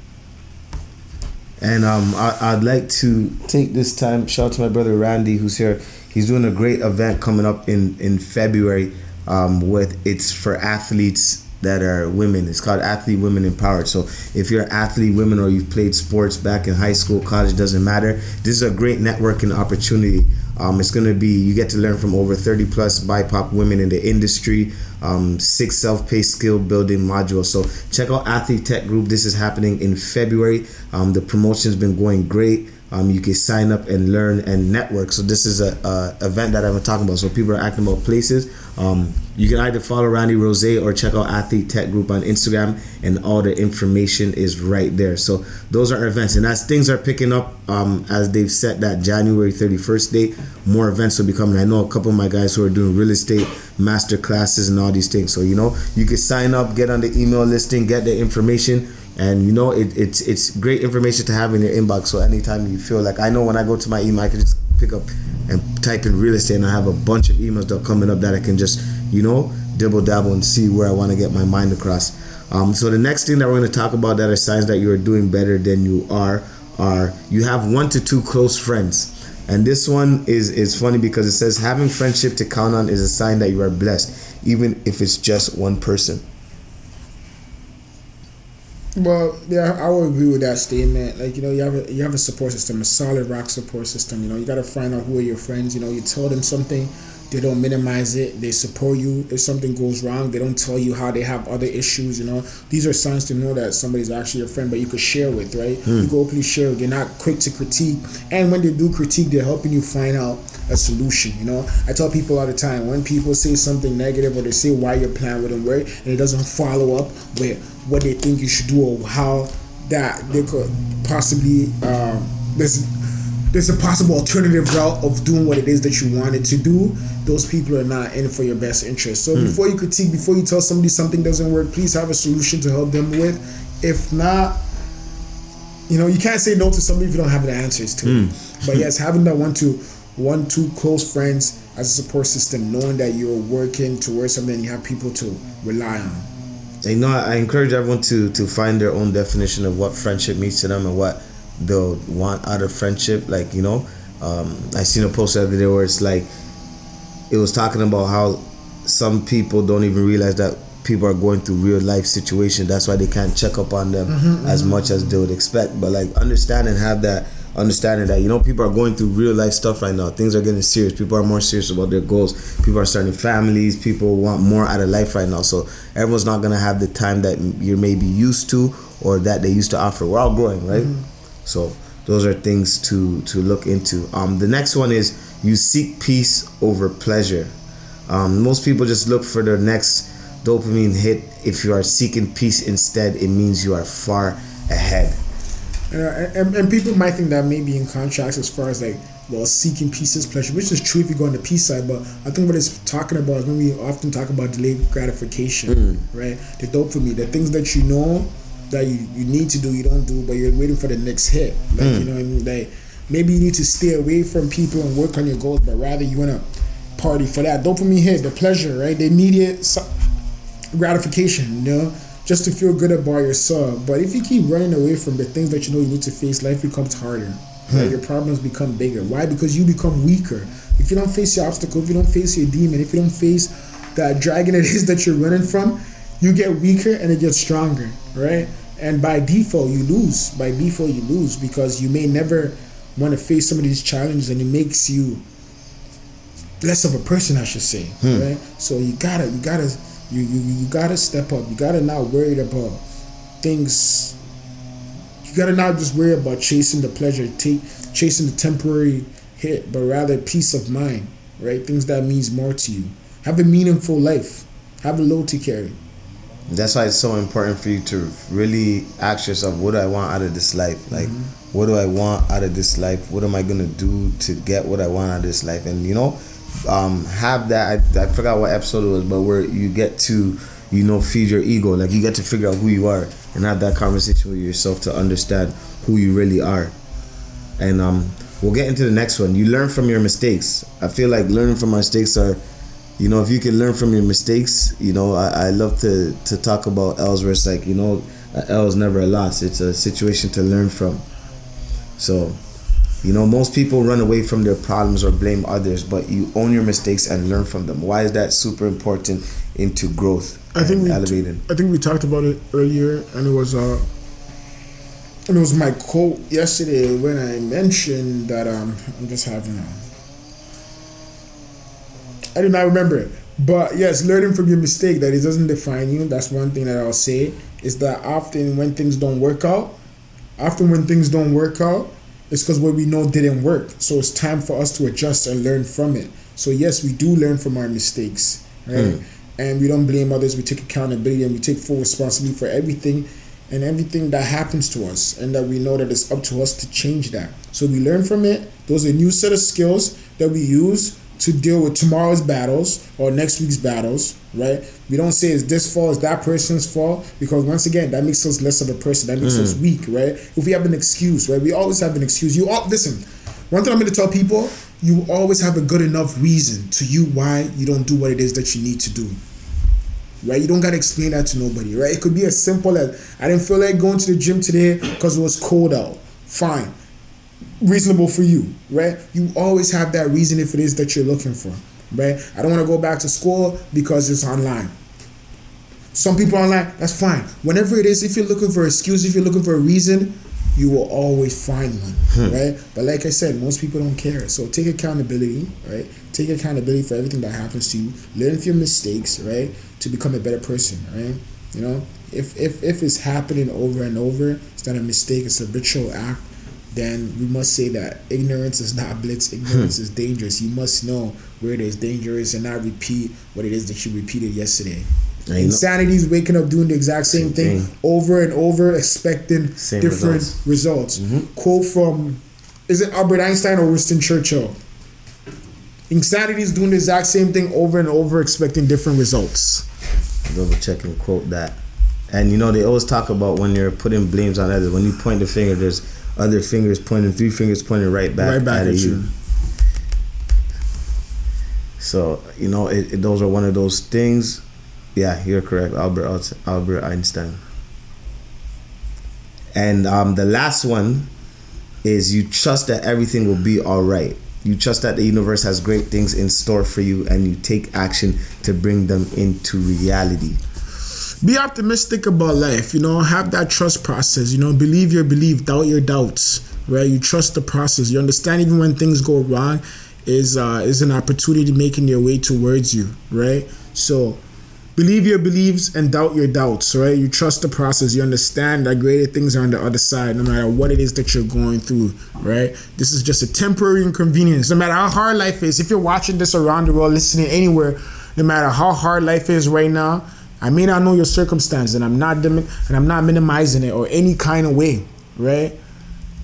And um, I, would like to take this time, shout out to my brother Randy, who's here. He's doing a great event coming up in, in February um, with it's for athletes that are women. It's called Athlete Women Empowered. So if you're an athlete women or you've played sports back in high school, college, doesn't matter. This is a great networking opportunity. Um, it's going to be, you get to learn from over 30 plus BIPOC women in the industry, um, six self paced skill building modules. So check out Athlete Tech Group. This is happening in February. Um, the promotion's been going great. Um, you can sign up and learn and network. So this is a, a event that I've been talking about. So people are asking about places. Um, you can either follow Randy Rose or check out Athlete Tech Group on Instagram, and all the information is right there. So those are events, and as things are picking up, um, as they've set that January 31st date, more events will be coming. I know a couple of my guys who are doing real estate master classes and all these things. So you know, you can sign up, get on the email listing, get the information and you know it, it's it's great information to have in your inbox. So anytime you feel like i know when i go to my email i can just pick up and type in real estate and i have a bunch of emails that are coming up that i can just you know dibble dabble and see where i want to get my mind across. Um, so the next thing that we're going to talk about that are signs that you are doing better than you are are you have one to two close friends. And this one is is funny because it says having friendship to count on is a sign that you are blessed even if it's just one person well, yeah, I would agree with that statement. Like you know, you have a you have a support system, a solid rock support system. You know, you got to find out who are your friends. You know, you tell them something, they don't minimize it. They support you. If something goes wrong, they don't tell you how they have other issues. You know, these are signs to know that somebody's actually a friend, but you could share with, right? Hmm. You go openly share. They're not quick to critique, and when they do critique, they're helping you find out a solution. You know, I tell people all the time when people say something negative or they say why your plan wouldn't work, and it doesn't follow up with what they think you should do or how that they could possibly um, there's there's a possible alternative route of doing what it is that you wanted to do. Those people are not in for your best interest. So mm. before you critique, before you tell somebody something doesn't work, please have a solution to help them with. If not, you know you can't say no to somebody if you don't have the answers to. Mm. But yes, *laughs* having that one to one two close friends as a support system, knowing that you're working towards something, you have people to rely on you know, I encourage everyone to to find their own definition of what friendship means to them and what they'll want out of friendship. Like you know, um, I seen a post the other day where it's like it was talking about how some people don't even realize that people are going through real life situations. That's why they can't check up on them mm-hmm, as mm-hmm. much as they would expect. But like understand and have that understanding that you know people are going through real life stuff right now. Things are getting serious. People are more serious about their goals. People are starting families. People want more out of life right now. So everyone's not gonna have the time that you're maybe used to or that they used to offer. We're all growing, right? Mm-hmm. So those are things to to look into. Um, the next one is you seek peace over pleasure. Um, most people just look for the next dopamine hit. If you are seeking peace instead, it means you are far ahead. And, uh, and, and people might think that may be in contrast as far as like well seeking peace is pleasure, which is true if you go on the peace side. But I think what it's talking about is when we often talk about delayed gratification, mm. right? The dopamine, the things that you know that you, you need to do, you don't do, but you're waiting for the next hit. Like mm. you know, what I mean, like maybe you need to stay away from people and work on your goals, but rather you want to party for that dopamine hit, the pleasure, right? The immediate gratification, you know just to feel good about yourself. But if you keep running away from the things that you know you need to face, life becomes harder. Hmm. Right? Your problems become bigger. Why? Because you become weaker. If you don't face your obstacle, if you don't face your demon, if you don't face that dragon it *laughs* is that you're running from, you get weaker and it gets stronger, right? And by default, you lose. By default, you lose because you may never want to face some of these challenges, and it makes you less of a person, I should say, hmm. right? So you gotta, you gotta you, you you gotta step up. You gotta not worry about things. You gotta not just worry about chasing the pleasure, take chasing the temporary hit, but rather peace of mind, right? Things that means more to you. Have a meaningful life. Have a load to carry. That's why it's so important for you to really ask yourself, what do I want out of this life? Like, mm-hmm. what do I want out of this life? What am I gonna do to get what I want out of this life? And you know, um, have that. I, I forgot what episode it was, but where you get to you know feed your ego, like you get to figure out who you are and have that conversation with yourself to understand who you really are. And um, we'll get into the next one. You learn from your mistakes. I feel like learning from our mistakes are you know, if you can learn from your mistakes, you know, I, I love to to talk about L's where it's like, you know, L is never a loss. It's a situation to learn from. So, you know, most people run away from their problems or blame others, but you own your mistakes and learn from them. Why is that super important into growth? I think we elevating. T- I think we talked about it earlier, and it was uh, and it was my quote yesterday when I mentioned that um, I'm just having a. I do not remember it, but yes, learning from your mistake that it doesn't define you. That's one thing that I'll say is that often when things don't work out, often when things don't work out, it's because what we know didn't work. So it's time for us to adjust and learn from it. So yes, we do learn from our mistakes, right? Mm. And we don't blame others. We take accountability and we take full responsibility for everything and everything that happens to us, and that we know that it's up to us to change that. So we learn from it. Those are new set of skills that we use to deal with tomorrow's battles or next week's battles, right? We don't say it's this fault, it's that person's fault, because once again, that makes us less of a person. That makes mm. us weak, right? If we have an excuse, right? We always have an excuse. You all listen. One thing I'm going to tell people: you always have a good enough reason to you why you don't do what it is that you need to do. Right? You don't gotta explain that to nobody, right? It could be as simple as I didn't feel like going to the gym today because it was cold out. Fine reasonable for you, right? You always have that reason if it is that you're looking for, right? I don't want to go back to school because it's online. Some people online, that's fine. Whenever it is, if you're looking for an excuse, if you're looking for a reason, you will always find one, hmm. right? But like I said, most people don't care. So take accountability, right? Take accountability for everything that happens to you. Learn from your mistakes, right? To become a better person, right? You know, if if if it's happening over and over, it's not a mistake. It's a ritual act then we must say that ignorance is not blitz. Ignorance hmm. is dangerous. You must know where it is dangerous and not repeat what it is that you repeated yesterday. Insanity is waking up doing the exact same, same thing, thing, over and over, expecting same different results. results. Mm-hmm. Quote from, is it Albert Einstein or Winston Churchill? Insanity is doing the exact same thing over and over, expecting different results. Double check and quote that. And you know, they always talk about when you're putting blames on others, when you point the finger, there's other fingers pointing, three fingers pointing right back, right back at, at you. you. So you know, it, it, those are one of those things. Yeah, you're correct, Albert Albert Einstein. And um, the last one is you trust that everything will be all right. You trust that the universe has great things in store for you, and you take action to bring them into reality be optimistic about life you know have that trust process you know believe your belief doubt your doubts right? You trust the process. You understand even when things go wrong is uh is an opportunity making their way towards you right? So believe your beliefs and doubt your doubts right? You trust the process. You understand that greater things are on the other side no matter what it is that you're going through right? This is just a temporary inconvenience. No matter how hard life is if you're watching this around the world listening anywhere no matter how hard life is right now I may not know your circumstance, and I'm not and I'm not minimizing it or any kind of way, right?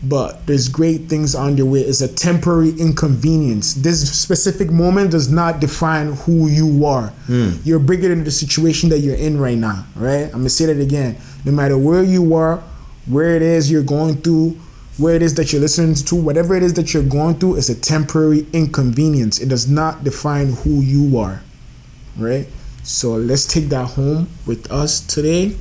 But there's great things on your way. It's a temporary inconvenience. This specific moment does not define who you are. Mm. You're bigger than the situation that you're in right now, right? I'm gonna say that again. No matter where you are, where it is you're going through, where it is that you're listening to, whatever it is that you're going through, it's a temporary inconvenience. It does not define who you are, right? So let's take that home with us today.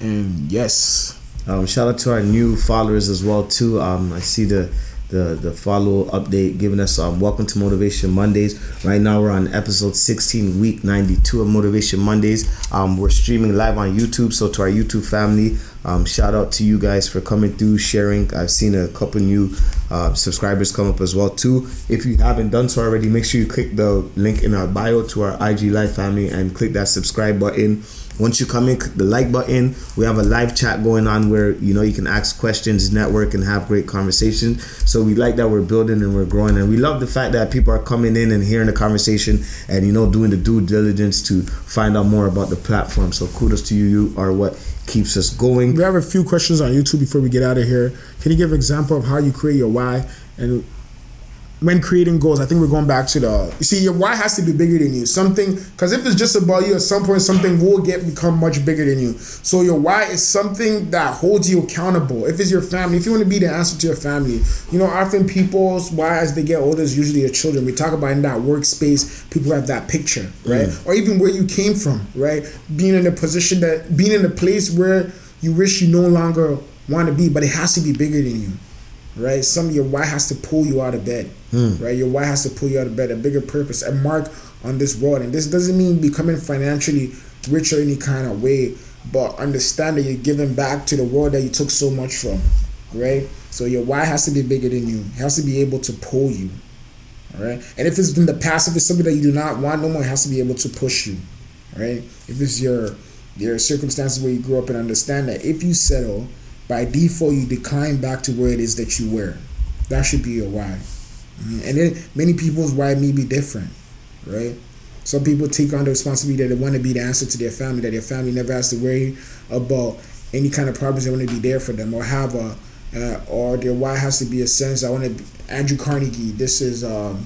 And yes. Um, shout out to our new followers as well too. Um, I see the the the follow update giving us um welcome to Motivation Mondays. Right now we're on episode 16, week 92 of Motivation Mondays. Um, we're streaming live on YouTube. So to our YouTube family, um, shout out to you guys for coming through, sharing. I've seen a couple new uh, subscribers come up as well too. If you haven't done so already, make sure you click the link in our bio to our IG Live family and click that subscribe button. Once you come in, click the like button. We have a live chat going on where you know you can ask questions, network, and have great conversations. So we like that we're building and we're growing, and we love the fact that people are coming in and hearing the conversation and you know doing the due diligence to find out more about the platform. So kudos to you. You are what keeps us going. We have a few questions on YouTube before we get out of here. Can you give an example of how you create your why and when creating goals, I think we're going back to the. You see, your why has to be bigger than you. Something because if it's just about you, at some point something will get become much bigger than you. So your why is something that holds you accountable. If it's your family, if you want to be the answer to your family, you know, often people's why as they get older is usually their children. We talk about in that workspace, people have that picture, right? Mm. Or even where you came from, right? Being in a position that being in a place where you wish you no longer want to be, but it has to be bigger than you right? Some your why has to pull you out of bed, mm. right? Your why has to pull you out of bed, a bigger purpose, a mark on this world. And this doesn't mean becoming financially rich or any kind of way, but understand that you're giving back to the world that you took so much from, right? So your why has to be bigger than you. It has to be able to pull you, right? And if it's in the past, if it's something that you do not want no more, it has to be able to push you, right? If it's your your circumstances where you grew up and understand that if you settle by default you decline back to where it is that you were. That should be your why. And then many people's why may be different, right? Some people take on the responsibility that they want to be the answer to their family, that their family never has to worry about any kind of problems. They want to be there for them, or have a, uh, or their why has to be a sense. I want to. Andrew Carnegie. This is um,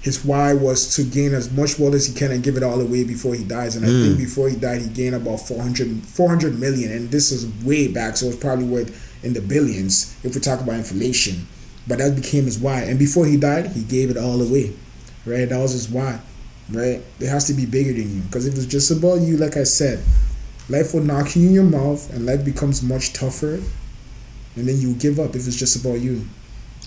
his why was to gain as much wealth as he can and give it all away before he dies. And mm. I think mm. before he died, he gained about 400, 400 million. And this is way back, so it's probably worth in the billions if we talk about inflation. But that became his why. And before he died, he gave it all away. Right? That was his why. Right? It has to be bigger than you. Because if it's just about you, like I said, life will knock you in your mouth and life becomes much tougher. And then you give up if it's just about you.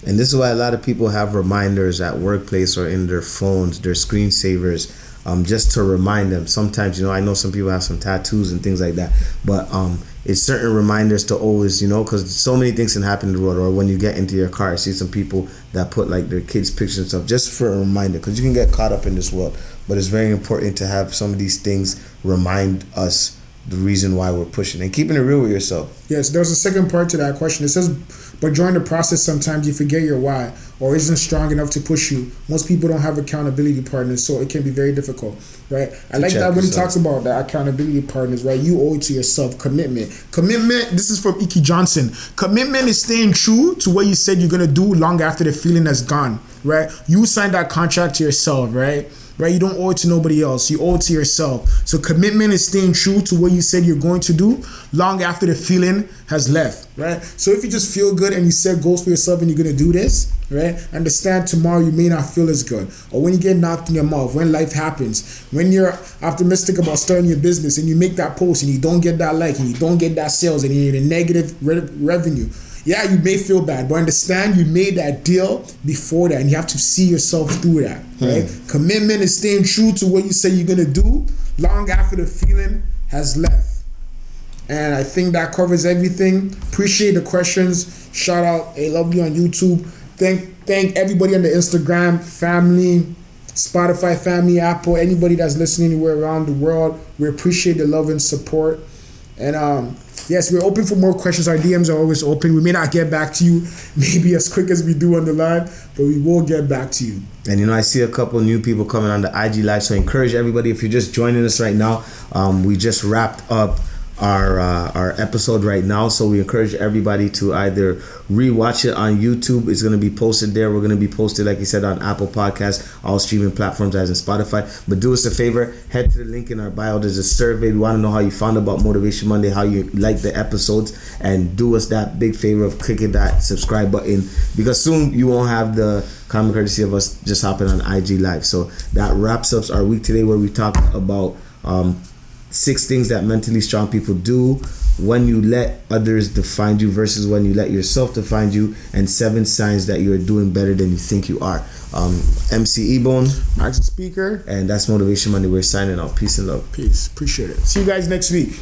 And this is why a lot of people have reminders at workplace or in their phones, their screensavers, um, just to remind them. Sometimes, you know, I know some people have some tattoos and things like that, but um, it's certain reminders to always, you know, because so many things can happen in the world. Or when you get into your car, see some people that put like their kids' pictures and stuff just for a reminder, because you can get caught up in this world. But it's very important to have some of these things remind us the reason why we're pushing and keeping it real with yourself. Yes, there's a second part to that question. It says, but during the process, sometimes you forget your why or isn't strong enough to push you. Most people don't have accountability partners, so it can be very difficult, right? I like that when he talks about the accountability partners, right? You owe it to yourself commitment. Commitment, this is from Inky Johnson. Commitment is staying true to what you said you're going to do long after the feeling has gone, right? You signed that contract to yourself, right? Right? You don't owe it to nobody else. You owe it to yourself. So commitment is staying true to what you said you're going to do long after the feeling has left, right? So if you just feel good and you set goals for yourself and you're gonna do this, right? Understand tomorrow you may not feel as good. Or when you get knocked in your mouth, when life happens, when you're optimistic about starting your business and you make that post and you don't get that like and you don't get that sales and you're in a negative re- revenue yeah, you may feel bad, but understand you made that deal before that, and you have to see yourself through that. Right? Hmm. Commitment is staying true to what you say you're gonna do long after the feeling has left. And I think that covers everything. Appreciate the questions. Shout out, I love you on YouTube. Thank thank everybody on the Instagram family, Spotify family, Apple, anybody that's listening anywhere around the world. We appreciate the love and support. And um, yes, we're open for more questions. Our DMs are always open. We may not get back to you *laughs* maybe as quick as we do on the live, but we will get back to you. And you know, I see a couple new people coming on the IG live, so I encourage everybody if you're just joining us right now. Um, we just wrapped up our uh, our episode right now. So we encourage everybody to either rewatch it on YouTube. It's going to be posted there. We're going to be posted, like you said, on Apple Podcasts, all streaming platforms, as in Spotify. But do us a favor, head to the link in our bio. There's a survey. We want to know how you found about Motivation Monday, how you like the episodes, and do us that big favor of clicking that subscribe button because soon you won't have the common courtesy of us just hopping on IG Live. So that wraps up our week today, where we talk about. Um, six things that mentally strong people do when you let others define you versus when you let yourself define you and seven signs that you're doing better than you think you are. Um, mc ebone. Max speaker. And that's motivation monday. We're signing off peace and love. Peace. Appreciate it. See you guys next week